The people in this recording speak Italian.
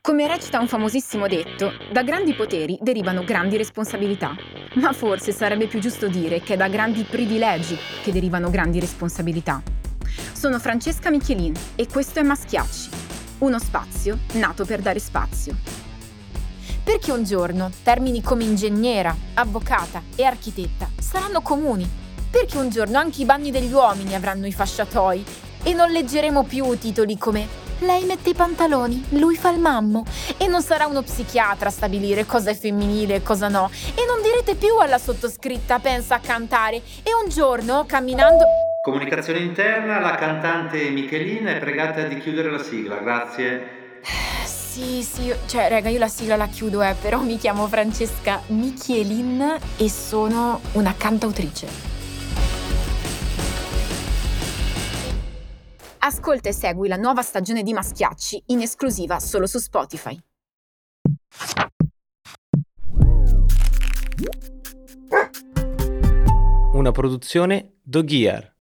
Come recita un famosissimo detto, da grandi poteri derivano grandi responsabilità. Ma forse sarebbe più giusto dire che è da grandi privilegi che derivano grandi responsabilità. Sono Francesca Michelin e questo è Maschiacci, uno spazio nato per dare spazio. Perché un giorno termini come ingegnera, avvocata e architetta saranno comuni. Perché un giorno anche i bagni degli uomini avranno i fasciatoi e non leggeremo più titoli come lei mette i pantaloni, lui fa il mammo e non sarà uno psichiatra a stabilire cosa è femminile e cosa no e non direte più alla sottoscritta pensa a cantare e un giorno camminando Comunicazione interna, la cantante Michelin è pregata di chiudere la sigla, grazie. Sì, sì, cioè, raga, io la sigla la chiudo, eh, però mi chiamo Francesca Michelin e sono una cantautrice. Ascolta e segui la nuova stagione di Maschiacci in esclusiva solo su Spotify. Una produzione Dog Ear.